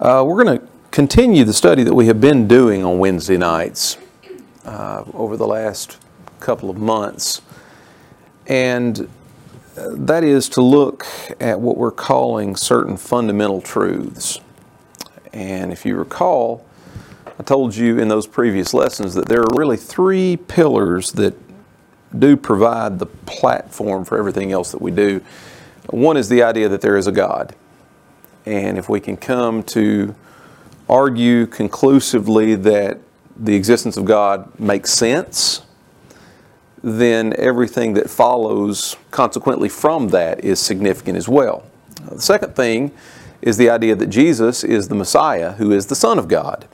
Uh, we're going to continue the study that we have been doing on Wednesday nights uh, over the last couple of months. And uh, that is to look at what we're calling certain fundamental truths. And if you recall, I told you in those previous lessons that there are really three pillars that do provide the platform for everything else that we do. One is the idea that there is a God. And if we can come to argue conclusively that the existence of God makes sense, then everything that follows consequently from that is significant as well. The second thing is the idea that Jesus is the Messiah, who is the Son of God.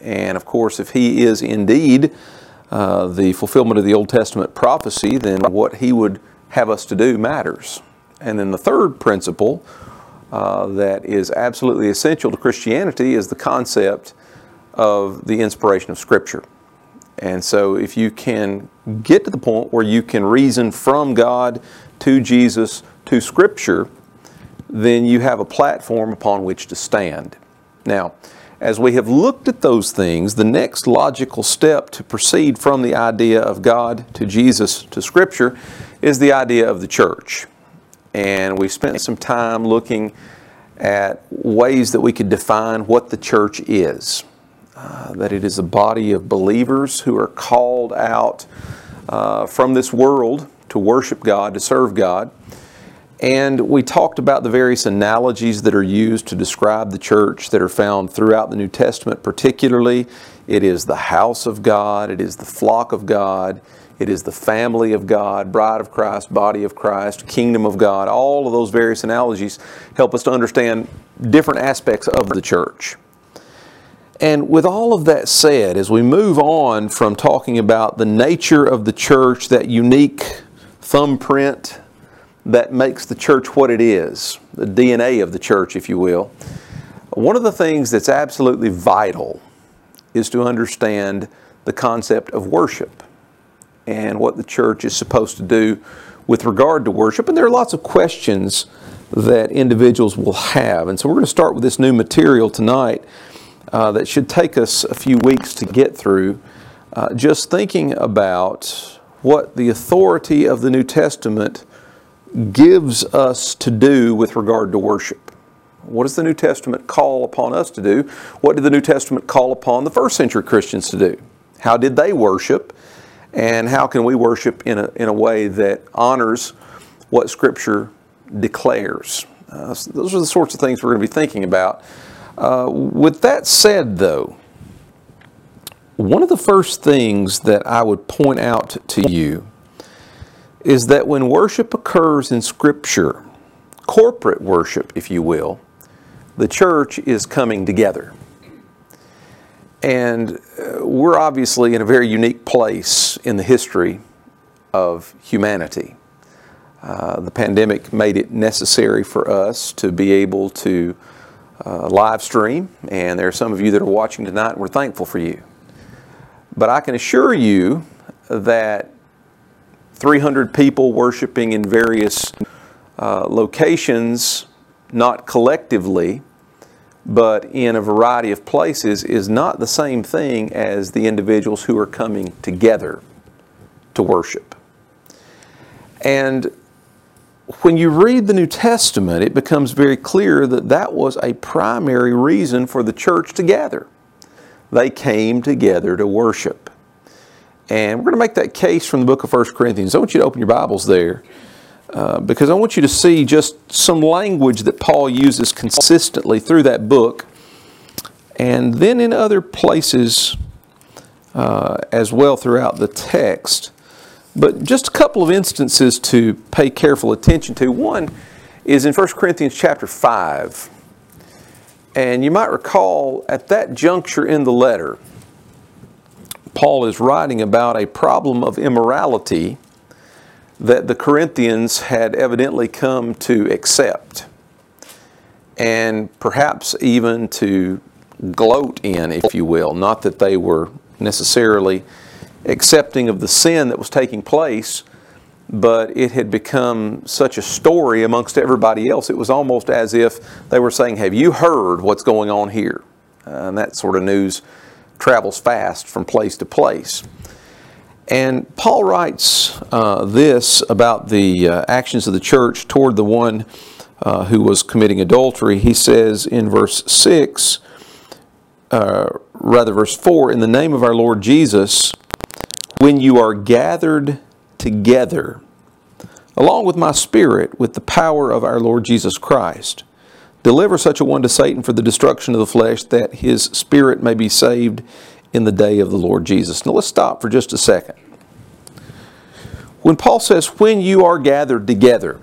And of course, if he is indeed uh, the fulfillment of the Old Testament prophecy, then what he would have us to do matters. And then the third principle uh, that is absolutely essential to Christianity is the concept of the inspiration of Scripture. And so, if you can get to the point where you can reason from God to Jesus to Scripture, then you have a platform upon which to stand. Now, as we have looked at those things, the next logical step to proceed from the idea of God to Jesus to Scripture is the idea of the church and we spent some time looking at ways that we could define what the church is. Uh, that it is a body of believers who are called out uh, from this world to worship God, to serve God. And we talked about the various analogies that are used to describe the church that are found throughout the New Testament, particularly. It is the house of God, it is the flock of God, it is the family of God, bride of Christ, body of Christ, kingdom of God. All of those various analogies help us to understand different aspects of the church. And with all of that said, as we move on from talking about the nature of the church, that unique thumbprint that makes the church what it is, the DNA of the church, if you will, one of the things that's absolutely vital is to understand the concept of worship and what the church is supposed to do with regard to worship. And there are lots of questions that individuals will have. And so we're going to start with this new material tonight uh, that should take us a few weeks to get through. Uh, just thinking about what the authority of the New Testament gives us to do with regard to worship. What does the New Testament call upon us to do? What did the New Testament call upon the first century Christians to do? How did they worship? And how can we worship in a, in a way that honors what Scripture declares. Uh, those are the sorts of things we're going to be thinking about. Uh, with that said, though, one of the first things that I would point out to you is that when worship occurs in Scripture, corporate worship, if you will, the church is coming together. And uh, we're obviously in a very unique place in the history of humanity. Uh, the pandemic made it necessary for us to be able to uh, live stream, and there are some of you that are watching tonight, and we're thankful for you. But I can assure you that 300 people worshiping in various uh, locations, not collectively, but in a variety of places is not the same thing as the individuals who are coming together to worship. And when you read the New Testament, it becomes very clear that that was a primary reason for the church to gather. They came together to worship. And we're going to make that case from the book of 1 Corinthians. I want you to open your Bibles there. Uh, because I want you to see just some language that Paul uses consistently through that book, and then in other places uh, as well throughout the text. But just a couple of instances to pay careful attention to. One is in 1 Corinthians chapter 5. And you might recall at that juncture in the letter, Paul is writing about a problem of immorality that the Corinthians had evidently come to accept and perhaps even to gloat in, if you will. Not that they were necessarily accepting of the sin that was taking place, but it had become such a story amongst everybody else. It was almost as if they were saying, Have you heard what's going on here? Uh, and that sort of news travels fast from place to place. And Paul writes uh, this about the uh, actions of the church toward the one uh, who was committing adultery. He says in verse 6, uh, rather, verse 4, in the name of our Lord Jesus, when you are gathered together, along with my spirit, with the power of our Lord Jesus Christ, deliver such a one to Satan for the destruction of the flesh, that his spirit may be saved in the day of the Lord Jesus. Now let's stop for just a second. When Paul says, when you are gathered together,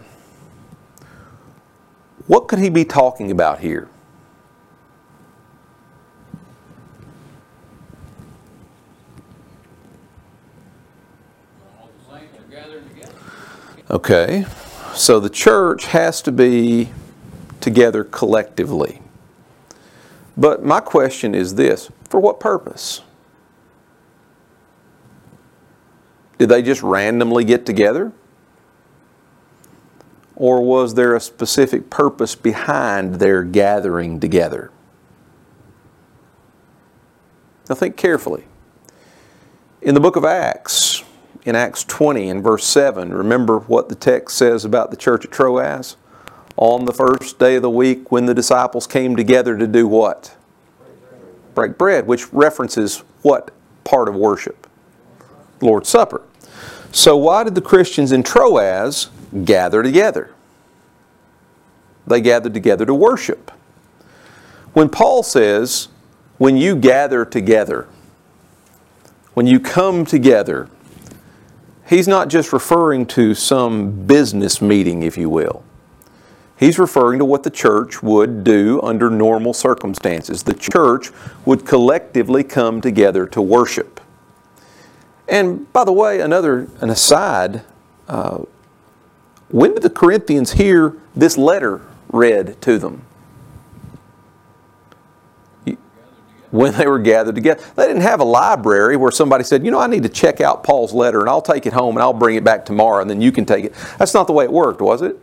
what could he be talking about here? Okay, so the church has to be together collectively. But my question is this for what purpose? Did they just randomly get together? Or was there a specific purpose behind their gathering together? Now think carefully. In the book of Acts, in Acts 20 and verse 7, remember what the text says about the church at Troas? On the first day of the week, when the disciples came together to do what? Break bread, which references what part of worship? Lord's Supper. So, why did the Christians in Troas gather together? They gathered together to worship. When Paul says, when you gather together, when you come together, he's not just referring to some business meeting, if you will. He's referring to what the church would do under normal circumstances. The church would collectively come together to worship. And by the way, another an aside. Uh, when did the Corinthians hear this letter read to them? When they were gathered together. They didn't have a library where somebody said, you know, I need to check out Paul's letter and I'll take it home and I'll bring it back tomorrow and then you can take it. That's not the way it worked, was it?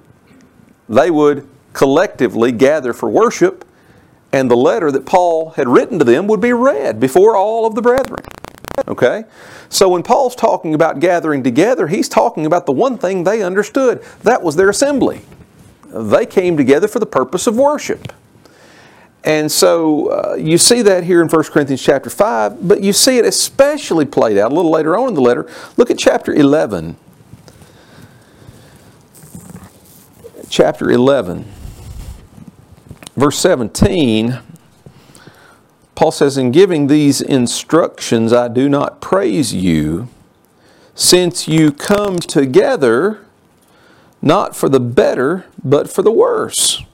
They would collectively gather for worship and the letter that Paul had written to them would be read before all of the brethren. Okay? So when Paul's talking about gathering together, he's talking about the one thing they understood that was their assembly. They came together for the purpose of worship. And so uh, you see that here in 1 Corinthians chapter 5, but you see it especially played out a little later on in the letter. Look at chapter 11. Chapter 11, verse 17 Paul says, In giving these instructions, I do not praise you, since you come together not for the better, but for the worse.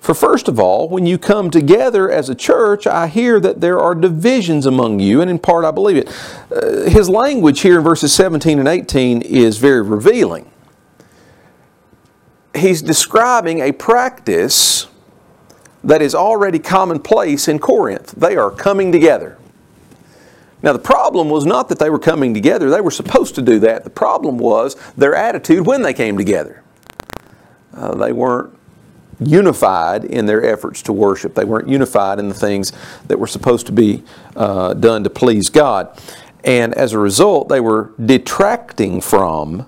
For first of all, when you come together as a church, I hear that there are divisions among you, and in part I believe it. Uh, his language here in verses 17 and 18 is very revealing. He's describing a practice that is already commonplace in Corinth. They are coming together. Now, the problem was not that they were coming together, they were supposed to do that. The problem was their attitude when they came together. Uh, they weren't unified in their efforts to worship, they weren't unified in the things that were supposed to be uh, done to please God. And as a result, they were detracting from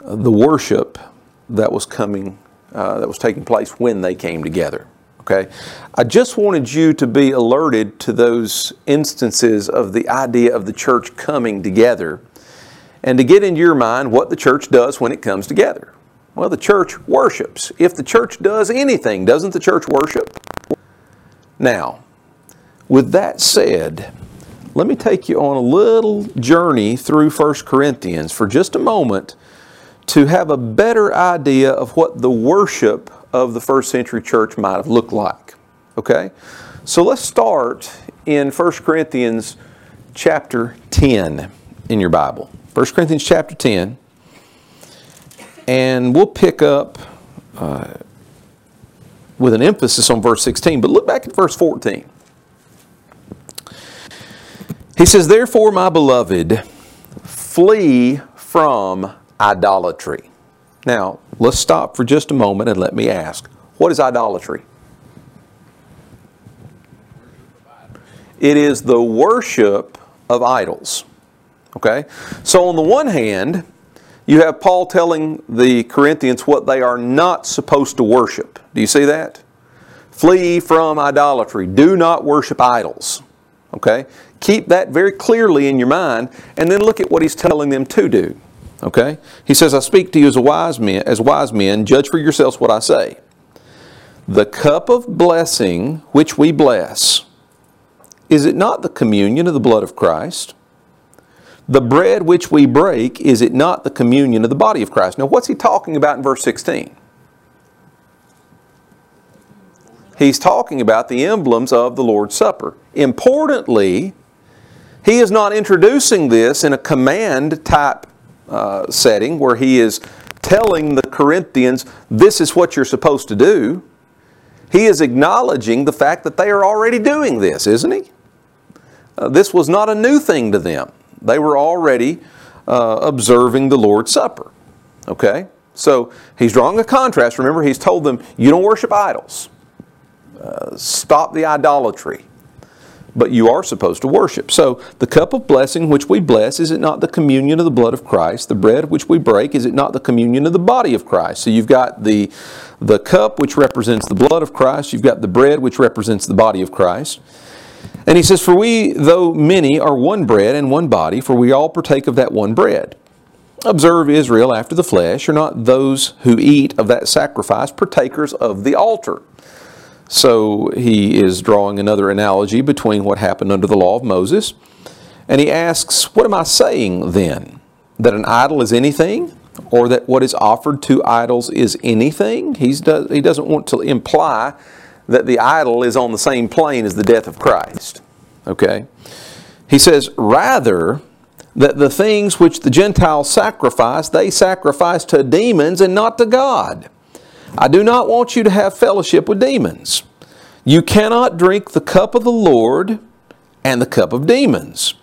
the worship that was coming, uh, that was taking place when they came together. Okay? I just wanted you to be alerted to those instances of the idea of the church coming together and to get into your mind what the church does when it comes together. Well, the church worships. If the church does anything, doesn't the church worship? Now, with that said, let me take you on a little journey through 1 Corinthians for just a moment to have a better idea of what the worship of the first century church might have looked like. Okay? So let's start in 1 Corinthians chapter 10 in your Bible. 1 Corinthians chapter 10. And we'll pick up uh, with an emphasis on verse 16, but look back at verse 14. He says, Therefore, my beloved, flee from idolatry. Now, let's stop for just a moment and let me ask what is idolatry? It is the worship of idols. Okay? So, on the one hand, you have Paul telling the Corinthians what they are not supposed to worship. Do you see that? Flee from idolatry. Do not worship idols. Okay? Keep that very clearly in your mind, and then look at what he's telling them to do. Okay? He says, I speak to you as wise men, as wise men, judge for yourselves what I say. The cup of blessing which we bless, is it not the communion of the blood of Christ? The bread which we break, is it not the communion of the body of Christ? Now, what's he talking about in verse 16? He's talking about the emblems of the Lord's Supper. Importantly, he is not introducing this in a command type uh, setting where he is telling the Corinthians, this is what you're supposed to do. He is acknowledging the fact that they are already doing this, isn't he? Uh, this was not a new thing to them. They were already uh, observing the Lord's Supper. Okay? So he's drawing a contrast. Remember, he's told them, you don't worship idols. Uh, stop the idolatry. But you are supposed to worship. So the cup of blessing which we bless, is it not the communion of the blood of Christ? The bread which we break, is it not the communion of the body of Christ? So you've got the, the cup which represents the blood of Christ, you've got the bread which represents the body of Christ. And he says, For we, though many, are one bread and one body, for we all partake of that one bread. Observe Israel after the flesh, are not those who eat of that sacrifice partakers of the altar. So he is drawing another analogy between what happened under the law of Moses. And he asks, What am I saying then? That an idol is anything? Or that what is offered to idols is anything? He's do, he doesn't want to imply that the idol is on the same plane as the death of Christ. Okay? He says, rather, that the things which the Gentiles sacrifice, they sacrifice to demons and not to God. I do not want you to have fellowship with demons. You cannot drink the cup of the Lord and the cup of demons.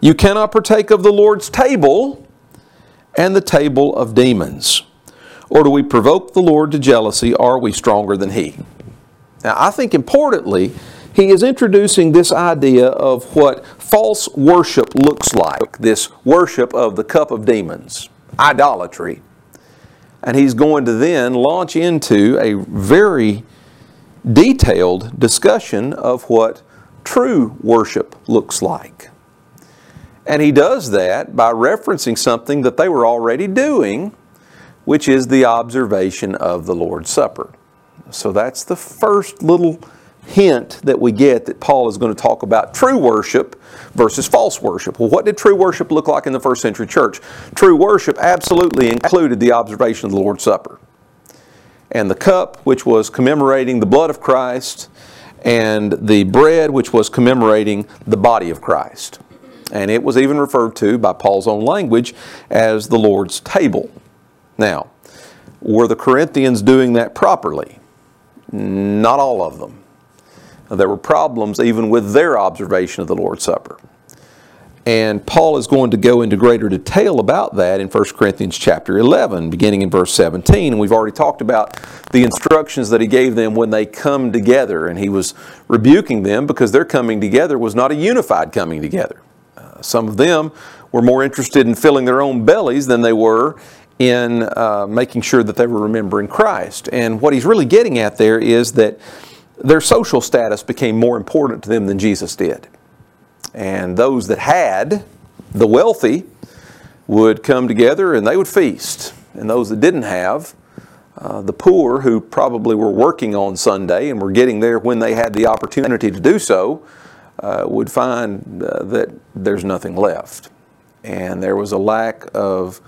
You cannot partake of the Lord's table and the table of demons. Or do we provoke the Lord to jealousy? Are we stronger than He? Now, I think importantly, he is introducing this idea of what false worship looks like this worship of the cup of demons, idolatry. And he's going to then launch into a very detailed discussion of what true worship looks like. And he does that by referencing something that they were already doing, which is the observation of the Lord's Supper. So that's the first little hint that we get that Paul is going to talk about true worship versus false worship. Well, what did true worship look like in the first century church? True worship absolutely included the observation of the Lord's Supper. And the cup, which was commemorating the blood of Christ, and the bread, which was commemorating the body of Christ. And it was even referred to by Paul's own language as the Lord's table. Now, were the Corinthians doing that properly? Not all of them. There were problems even with their observation of the Lord's Supper. And Paul is going to go into greater detail about that in 1 Corinthians chapter 11, beginning in verse 17. And we've already talked about the instructions that he gave them when they come together. And he was rebuking them because their coming together was not a unified coming together. Uh, some of them were more interested in filling their own bellies than they were in uh, making sure that they were remembering Christ. And what he's really getting at there is that their social status became more important to them than Jesus did. And those that had, the wealthy, would come together and they would feast. And those that didn't have, uh, the poor who probably were working on Sunday and were getting there when they had the opportunity to do so, uh, would find uh, that there's nothing left. And there was a lack of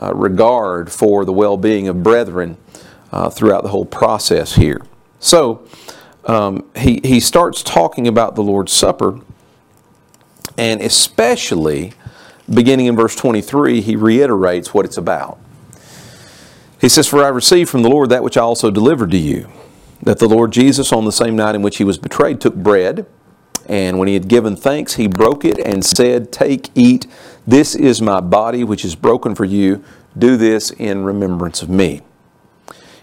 uh, regard for the well being of brethren uh, throughout the whole process here. So um, he, he starts talking about the Lord's Supper, and especially beginning in verse 23, he reiterates what it's about. He says, For I received from the Lord that which I also delivered to you, that the Lord Jesus, on the same night in which he was betrayed, took bread. And when he had given thanks, he broke it and said, Take, eat, this is my body, which is broken for you. Do this in remembrance of me.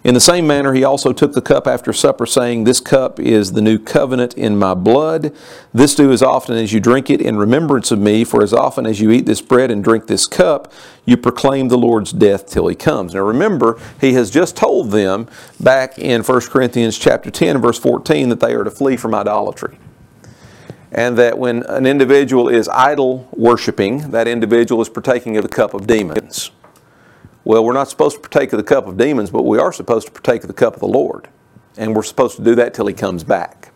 In the same manner, he also took the cup after supper, saying, This cup is the new covenant in my blood. This do as often as you drink it in remembrance of me, for as often as you eat this bread and drink this cup, you proclaim the Lord's death till he comes. Now remember, he has just told them back in 1 Corinthians chapter 10 verse 14 that they are to flee from idolatry. And that when an individual is idol worshiping, that individual is partaking of the cup of demons. Well, we're not supposed to partake of the cup of demons, but we are supposed to partake of the cup of the Lord. And we're supposed to do that till He comes back.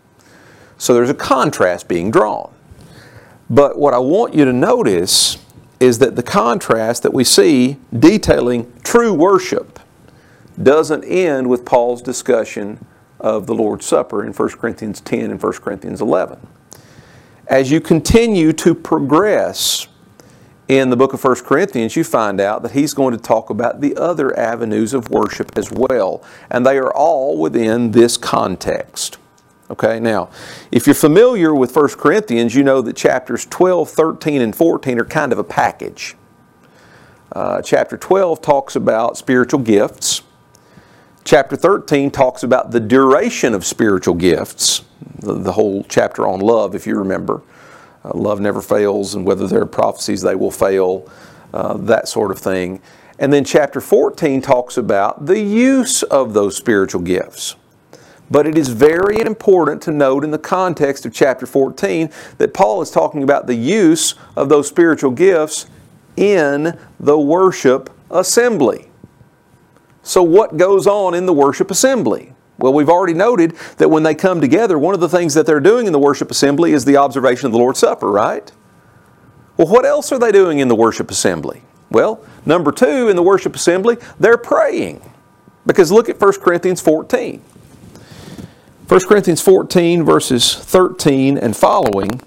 So there's a contrast being drawn. But what I want you to notice is that the contrast that we see detailing true worship doesn't end with Paul's discussion of the Lord's Supper in 1 Corinthians 10 and 1 Corinthians 11. As you continue to progress in the book of 1 Corinthians, you find out that he's going to talk about the other avenues of worship as well, and they are all within this context. Okay, now, if you're familiar with 1 Corinthians, you know that chapters 12, 13, and 14 are kind of a package. Uh, chapter 12 talks about spiritual gifts. Chapter 13 talks about the duration of spiritual gifts, the, the whole chapter on love, if you remember. Uh, love never fails, and whether there are prophecies, they will fail, uh, that sort of thing. And then chapter 14 talks about the use of those spiritual gifts. But it is very important to note in the context of chapter 14 that Paul is talking about the use of those spiritual gifts in the worship assembly. So, what goes on in the worship assembly? Well, we've already noted that when they come together, one of the things that they're doing in the worship assembly is the observation of the Lord's Supper, right? Well, what else are they doing in the worship assembly? Well, number two, in the worship assembly, they're praying. Because look at 1 Corinthians 14. 1 Corinthians 14, verses 13 and following,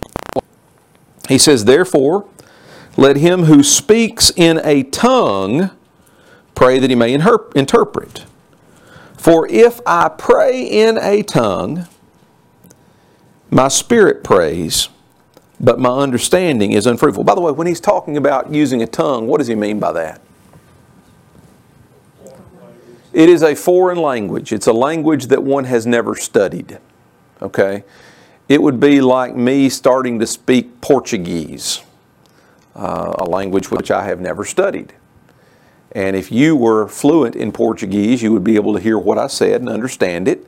he says, Therefore, let him who speaks in a tongue pray that he may interpret. For if I pray in a tongue, my spirit prays, but my understanding is unfruitful. By the way, when he's talking about using a tongue, what does he mean by that? It is a foreign language. It's a language that one has never studied. Okay? It would be like me starting to speak Portuguese, uh, a language which I have never studied. And if you were fluent in Portuguese, you would be able to hear what I said and understand it.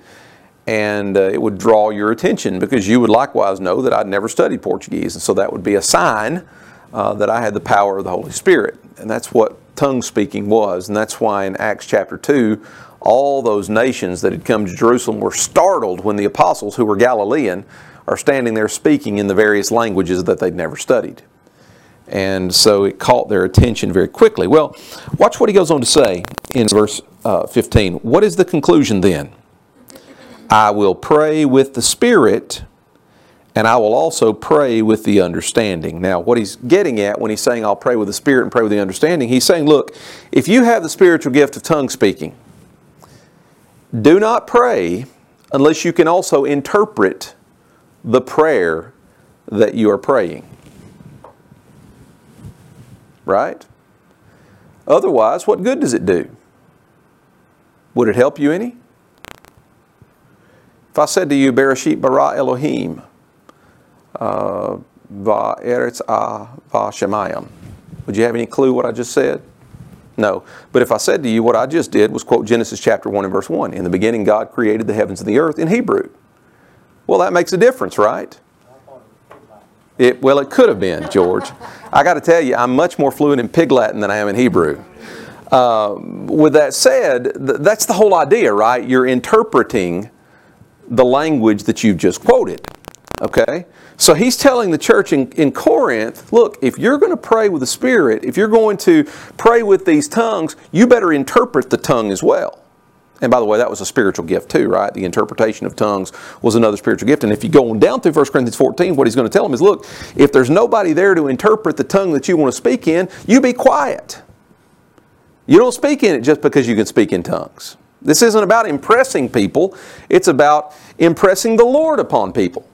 And uh, it would draw your attention because you would likewise know that I'd never studied Portuguese. And so that would be a sign uh, that I had the power of the Holy Spirit. And that's what tongue speaking was. And that's why in Acts chapter 2, all those nations that had come to Jerusalem were startled when the apostles, who were Galilean, are standing there speaking in the various languages that they'd never studied. And so it caught their attention very quickly. Well, watch what he goes on to say in verse uh, 15. What is the conclusion then? I will pray with the Spirit, and I will also pray with the understanding. Now, what he's getting at when he's saying, I'll pray with the Spirit and pray with the understanding, he's saying, look, if you have the spiritual gift of tongue speaking, do not pray unless you can also interpret the prayer that you are praying right? Otherwise, what good does it do? Would it help you any? If I said to you, Bereshit bara Elohim, uh, va eretz a va shemayim, would you have any clue what I just said? No. But if I said to you, what I just did was quote Genesis chapter 1 and verse 1. In the beginning, God created the heavens and the earth in Hebrew. Well, that makes a difference, right? It, well, it could have been, George. I got to tell you, I'm much more fluent in Pig Latin than I am in Hebrew. Uh, with that said, th- that's the whole idea, right? You're interpreting the language that you've just quoted. Okay? So he's telling the church in, in Corinth look, if you're going to pray with the Spirit, if you're going to pray with these tongues, you better interpret the tongue as well. And by the way, that was a spiritual gift too, right? The interpretation of tongues was another spiritual gift. And if you go on down through 1 Corinthians 14, what he's going to tell them is look, if there's nobody there to interpret the tongue that you want to speak in, you be quiet. You don't speak in it just because you can speak in tongues. This isn't about impressing people, it's about impressing the Lord upon people.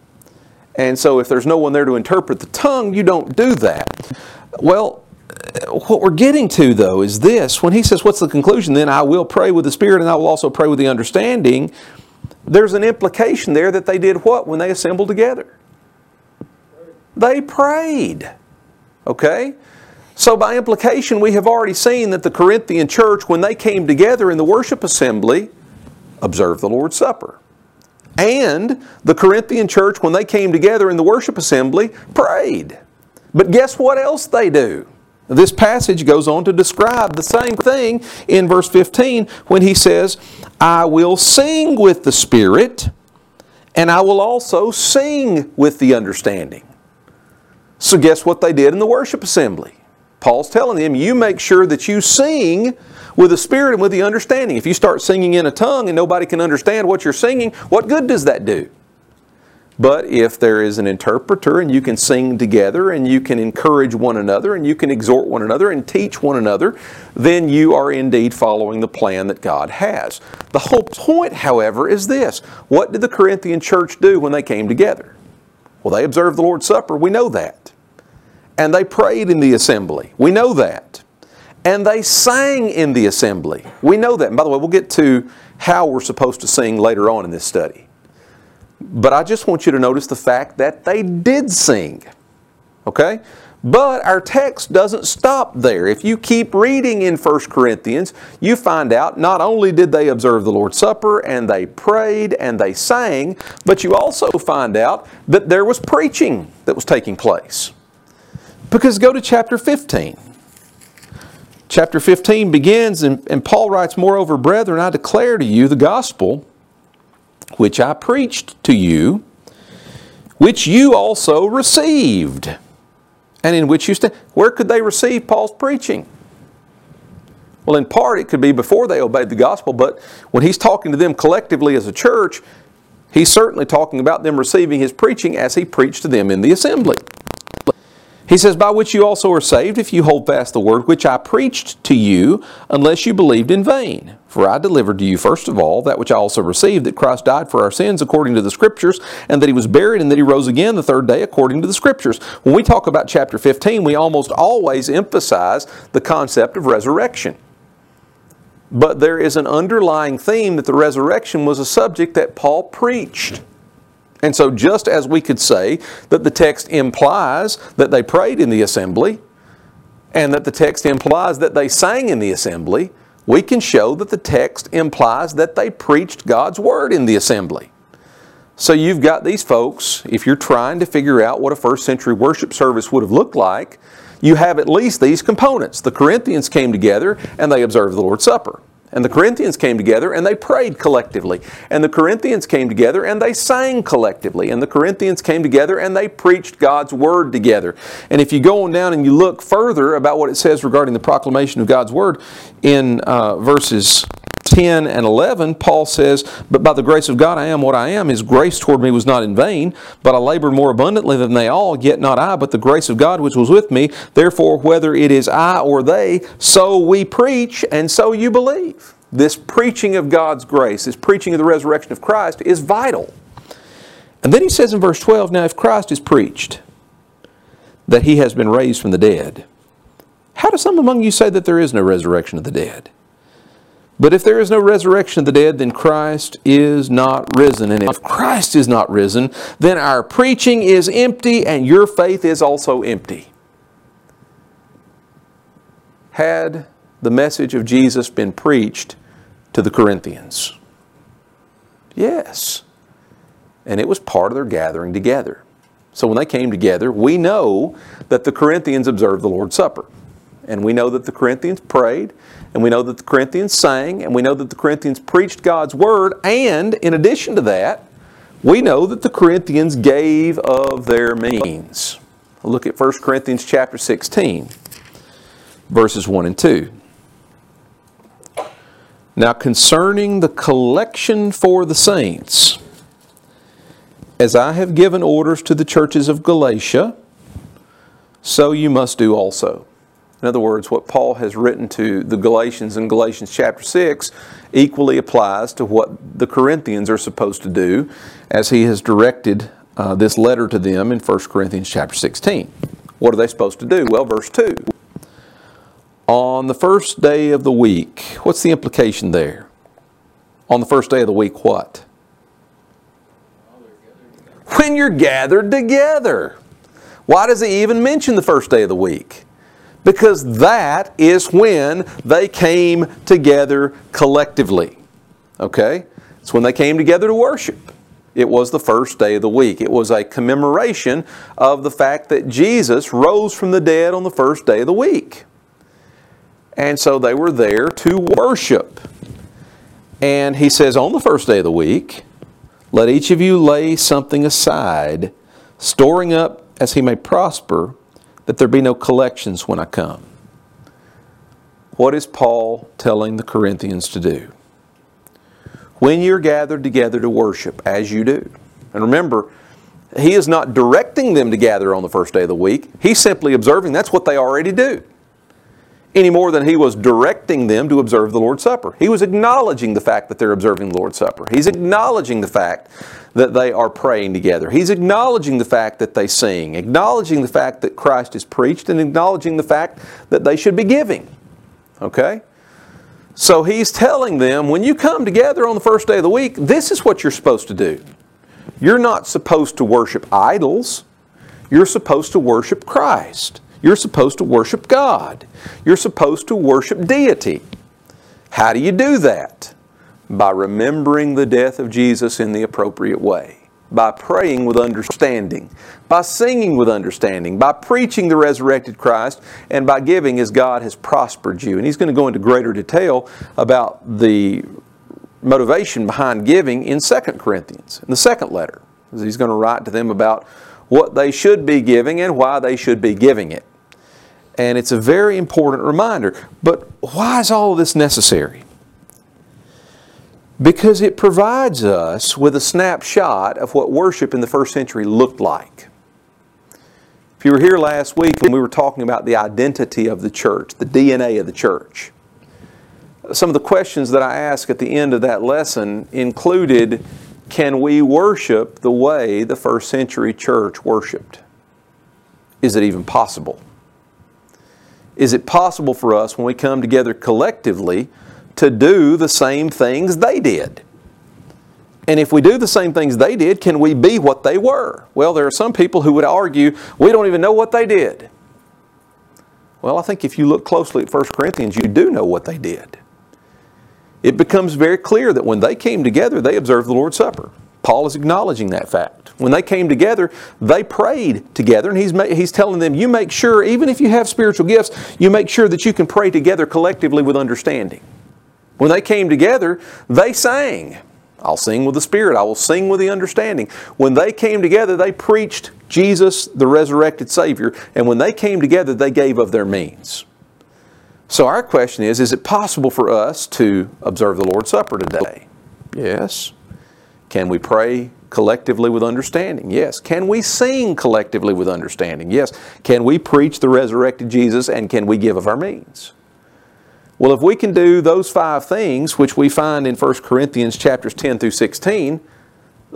And so if there's no one there to interpret the tongue, you don't do that. Well, what we're getting to, though, is this. When he says, What's the conclusion? Then I will pray with the Spirit and I will also pray with the understanding. There's an implication there that they did what when they assembled together? They prayed. Okay? So, by implication, we have already seen that the Corinthian church, when they came together in the worship assembly, observed the Lord's Supper. And the Corinthian church, when they came together in the worship assembly, prayed. But guess what else they do? This passage goes on to describe the same thing in verse 15 when he says, I will sing with the Spirit, and I will also sing with the understanding. So, guess what they did in the worship assembly? Paul's telling them, you make sure that you sing with the Spirit and with the understanding. If you start singing in a tongue and nobody can understand what you're singing, what good does that do? But if there is an interpreter and you can sing together and you can encourage one another and you can exhort one another and teach one another, then you are indeed following the plan that God has. The whole point, however, is this what did the Corinthian church do when they came together? Well, they observed the Lord's Supper. We know that. And they prayed in the assembly. We know that. And they sang in the assembly. We know that. And by the way, we'll get to how we're supposed to sing later on in this study. But I just want you to notice the fact that they did sing. Okay? But our text doesn't stop there. If you keep reading in 1 Corinthians, you find out not only did they observe the Lord's Supper and they prayed and they sang, but you also find out that there was preaching that was taking place. Because go to chapter 15. Chapter 15 begins, and, and Paul writes, Moreover, brethren, I declare to you the gospel which I preached to you, which you also received, and in which you stand. Where could they receive Paul's preaching? Well, in part, it could be before they obeyed the gospel, but when he's talking to them collectively as a church, he's certainly talking about them receiving his preaching as he preached to them in the assembly. He says, By which you also are saved, if you hold fast the word which I preached to you, unless you believed in vain. For I delivered to you first of all that which I also received, that Christ died for our sins according to the Scriptures, and that he was buried, and that he rose again the third day according to the Scriptures. When we talk about chapter 15, we almost always emphasize the concept of resurrection. But there is an underlying theme that the resurrection was a subject that Paul preached. And so, just as we could say that the text implies that they prayed in the assembly, and that the text implies that they sang in the assembly, we can show that the text implies that they preached God's Word in the assembly. So you've got these folks, if you're trying to figure out what a first century worship service would have looked like, you have at least these components. The Corinthians came together and they observed the Lord's Supper. And the Corinthians came together and they prayed collectively. And the Corinthians came together and they sang collectively. And the Corinthians came together and they preached God's Word together. And if you go on down and you look further about what it says regarding the proclamation of God's Word in uh, verses 10 and 11, Paul says, But by the grace of God I am what I am. His grace toward me was not in vain, but I labored more abundantly than they all, yet not I, but the grace of God which was with me. Therefore, whether it is I or they, so we preach, and so you believe. This preaching of God's grace, this preaching of the resurrection of Christ is vital. And then he says in verse 12, Now if Christ is preached, that he has been raised from the dead, how do some among you say that there is no resurrection of the dead? But if there is no resurrection of the dead, then Christ is not risen. And if Christ is not risen, then our preaching is empty and your faith is also empty. Had the message of Jesus been preached to the Corinthians? Yes. And it was part of their gathering together. So when they came together, we know that the Corinthians observed the Lord's Supper. And we know that the Corinthians prayed, and we know that the Corinthians sang, and we know that the Corinthians preached God's word, and in addition to that, we know that the Corinthians gave of their means. Look at 1 Corinthians chapter 16, verses 1 and 2. Now, concerning the collection for the saints, as I have given orders to the churches of Galatia, so you must do also. In other words, what Paul has written to the Galatians in Galatians chapter 6 equally applies to what the Corinthians are supposed to do as he has directed uh, this letter to them in 1 Corinthians chapter 16. What are they supposed to do? Well, verse 2 on the first day of the week. What's the implication there? On the first day of the week, what? When you're gathered together. Why does he even mention the first day of the week? Because that is when they came together collectively. Okay? It's when they came together to worship. It was the first day of the week. It was a commemoration of the fact that Jesus rose from the dead on the first day of the week. And so they were there to worship. And he says, on the first day of the week, let each of you lay something aside, storing up as he may prosper, that there be no collections when I come. What is Paul telling the Corinthians to do? When you're gathered together to worship, as you do, and remember, he is not directing them to gather on the first day of the week. He's simply observing that's what they already do any more than he was directing them to observe the Lord's Supper. He was acknowledging the fact that they're observing the Lord's Supper. He's acknowledging the fact that they are praying together. He's acknowledging the fact that they sing, acknowledging the fact that Christ is preached, and acknowledging the fact that they should be giving. Okay? So he's telling them when you come together on the first day of the week, this is what you're supposed to do. You're not supposed to worship idols, you're supposed to worship Christ. You're supposed to worship God. You're supposed to worship deity. How do you do that? By remembering the death of Jesus in the appropriate way, by praying with understanding, by singing with understanding, by preaching the resurrected Christ, and by giving as God has prospered you. And he's going to go into greater detail about the motivation behind giving in 2 Corinthians, in the second letter. He's going to write to them about what they should be giving and why they should be giving it. And it's a very important reminder. But why is all of this necessary? Because it provides us with a snapshot of what worship in the first century looked like. If you were here last week when we were talking about the identity of the church, the DNA of the church, some of the questions that I asked at the end of that lesson included can we worship the way the first century church worshiped? Is it even possible? Is it possible for us when we come together collectively to do the same things they did? And if we do the same things they did, can we be what they were? Well, there are some people who would argue we don't even know what they did. Well, I think if you look closely at 1 Corinthians, you do know what they did. It becomes very clear that when they came together, they observed the Lord's Supper. Paul is acknowledging that fact. When they came together, they prayed together, and he's, he's telling them, you make sure, even if you have spiritual gifts, you make sure that you can pray together collectively with understanding. When they came together, they sang. I'll sing with the Spirit, I will sing with the understanding. When they came together, they preached Jesus, the resurrected Savior, and when they came together, they gave of their means. So our question is, is it possible for us to observe the Lord's Supper today? Yes. Can we pray collectively with understanding? Yes. Can we sing collectively with understanding? Yes. Can we preach the resurrected Jesus and can we give of our means? Well, if we can do those five things, which we find in 1 Corinthians chapters 10 through 16,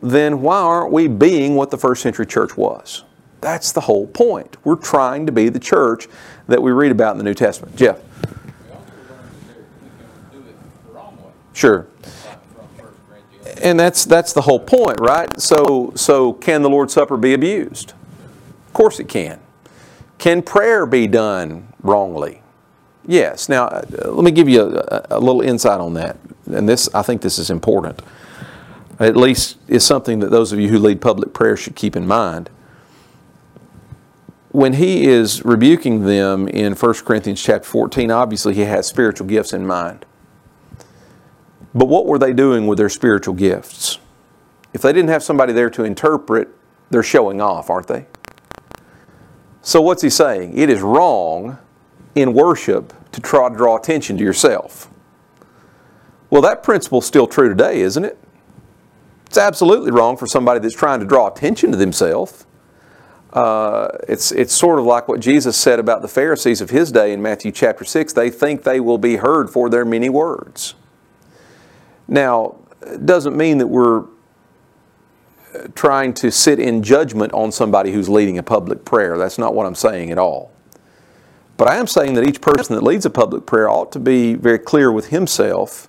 then why aren't we being what the first century church was? That's the whole point. We're trying to be the church that we read about in the New Testament. Jeff? Sure and that's that's the whole point, right? So so can the Lord's Supper be abused? Of course it can. Can prayer be done wrongly? Yes. Now uh, let me give you a, a little insight on that, and this I think this is important. At least is something that those of you who lead public prayer should keep in mind. When he is rebuking them in 1 Corinthians chapter 14, obviously he has spiritual gifts in mind. But what were they doing with their spiritual gifts? If they didn't have somebody there to interpret, they're showing off, aren't they? So what's he saying? It is wrong in worship to try to draw attention to yourself. Well, that principle's still true today, isn't it? It's absolutely wrong for somebody that's trying to draw attention to themselves. Uh, it's, it's sort of like what Jesus said about the Pharisees of his day in Matthew chapter 6. They think they will be heard for their many words. Now, it doesn't mean that we're trying to sit in judgment on somebody who's leading a public prayer. That's not what I'm saying at all. But I am saying that each person that leads a public prayer ought to be very clear with himself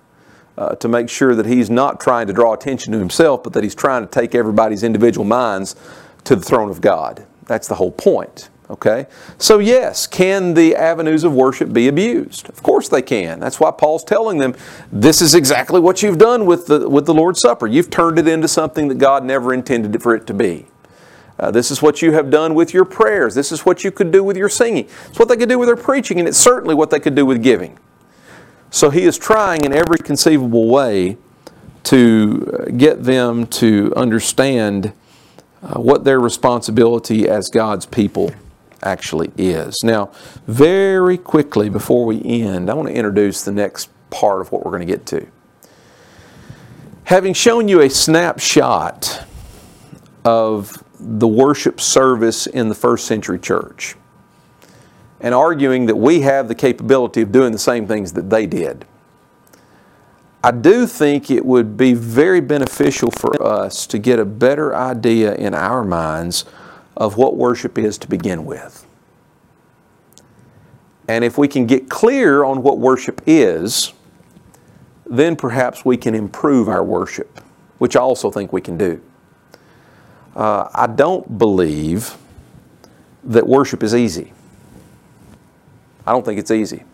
uh, to make sure that he's not trying to draw attention to himself, but that he's trying to take everybody's individual minds to the throne of God. That's the whole point. Okay? So, yes, can the avenues of worship be abused? Of course they can. That's why Paul's telling them this is exactly what you've done with the, with the Lord's Supper. You've turned it into something that God never intended for it to be. Uh, this is what you have done with your prayers. This is what you could do with your singing. It's what they could do with their preaching, and it's certainly what they could do with giving. So he is trying in every conceivable way to uh, get them to understand uh, what their responsibility as God's people actually is. Now, very quickly before we end, I want to introduce the next part of what we're going to get to. Having shown you a snapshot of the worship service in the first century church and arguing that we have the capability of doing the same things that they did. I do think it would be very beneficial for us to get a better idea in our minds of what worship is to begin with. And if we can get clear on what worship is, then perhaps we can improve our worship, which I also think we can do. Uh, I don't believe that worship is easy. I don't think it's easy.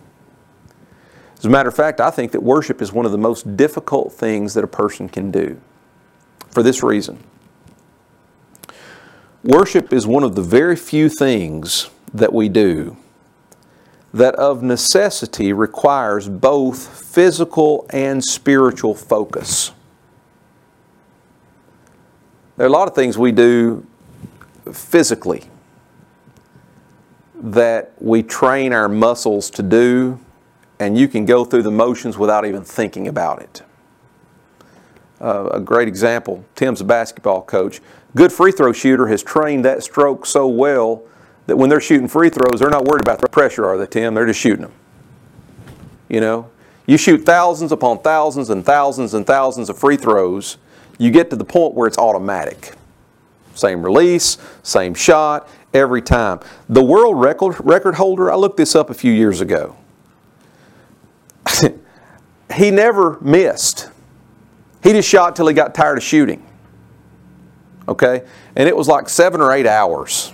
As a matter of fact, I think that worship is one of the most difficult things that a person can do for this reason. Worship is one of the very few things that we do that of necessity requires both physical and spiritual focus. There are a lot of things we do physically that we train our muscles to do, and you can go through the motions without even thinking about it. Uh, a great example Tim's a basketball coach good free throw shooter has trained that stroke so well that when they're shooting free throws, they're not worried about the pressure, are they, Tim? They're just shooting them. You know, you shoot thousands upon thousands and thousands and thousands of free throws, you get to the point where it's automatic. Same release, same shot, every time. The world record, record holder, I looked this up a few years ago. he never missed. He just shot till he got tired of shooting okay? And it was like seven or eight hours.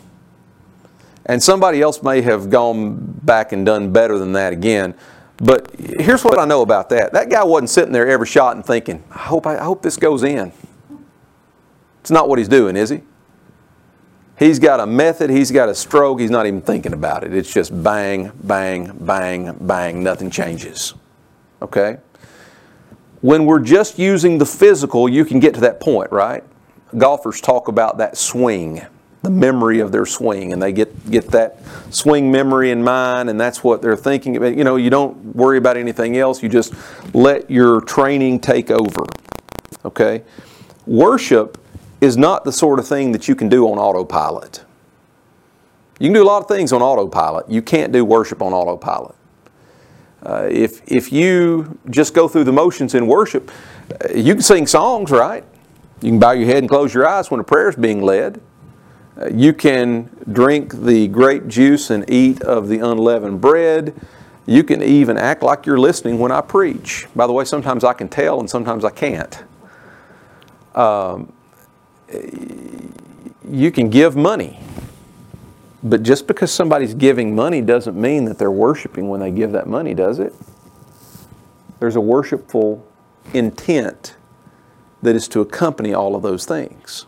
And somebody else may have gone back and done better than that again. But here's what I know about that. That guy wasn't sitting there every shot and thinking, I hope, I, I hope this goes in. It's not what he's doing, is he? He's got a method, he's got a stroke, he's not even thinking about it. It's just bang, bang, bang, bang, nothing changes. Okay? When we're just using the physical, you can get to that point, right? Golfers talk about that swing, the memory of their swing, and they get, get that swing memory in mind, and that's what they're thinking about. You know, you don't worry about anything else, you just let your training take over. Okay? Worship is not the sort of thing that you can do on autopilot. You can do a lot of things on autopilot. You can't do worship on autopilot. Uh, if, if you just go through the motions in worship, you can sing songs, right? You can bow your head and close your eyes when a prayer is being led. Uh, you can drink the grape juice and eat of the unleavened bread. You can even act like you're listening when I preach. By the way, sometimes I can tell and sometimes I can't. Um, you can give money. But just because somebody's giving money doesn't mean that they're worshiping when they give that money, does it? There's a worshipful intent that is to accompany all of those things.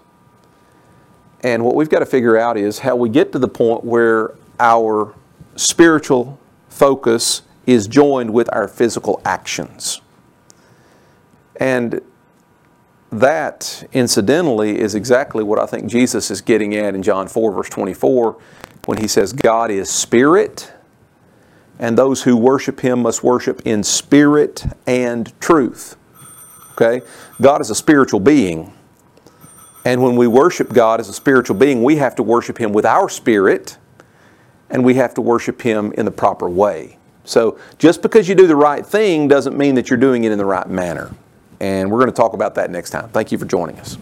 And what we've got to figure out is how we get to the point where our spiritual focus is joined with our physical actions. And that, incidentally, is exactly what I think Jesus is getting at in John 4, verse 24, when he says, God is spirit, and those who worship him must worship in spirit and truth. Okay? God is a spiritual being. And when we worship God as a spiritual being, we have to worship Him with our spirit and we have to worship Him in the proper way. So just because you do the right thing doesn't mean that you're doing it in the right manner. And we're going to talk about that next time. Thank you for joining us.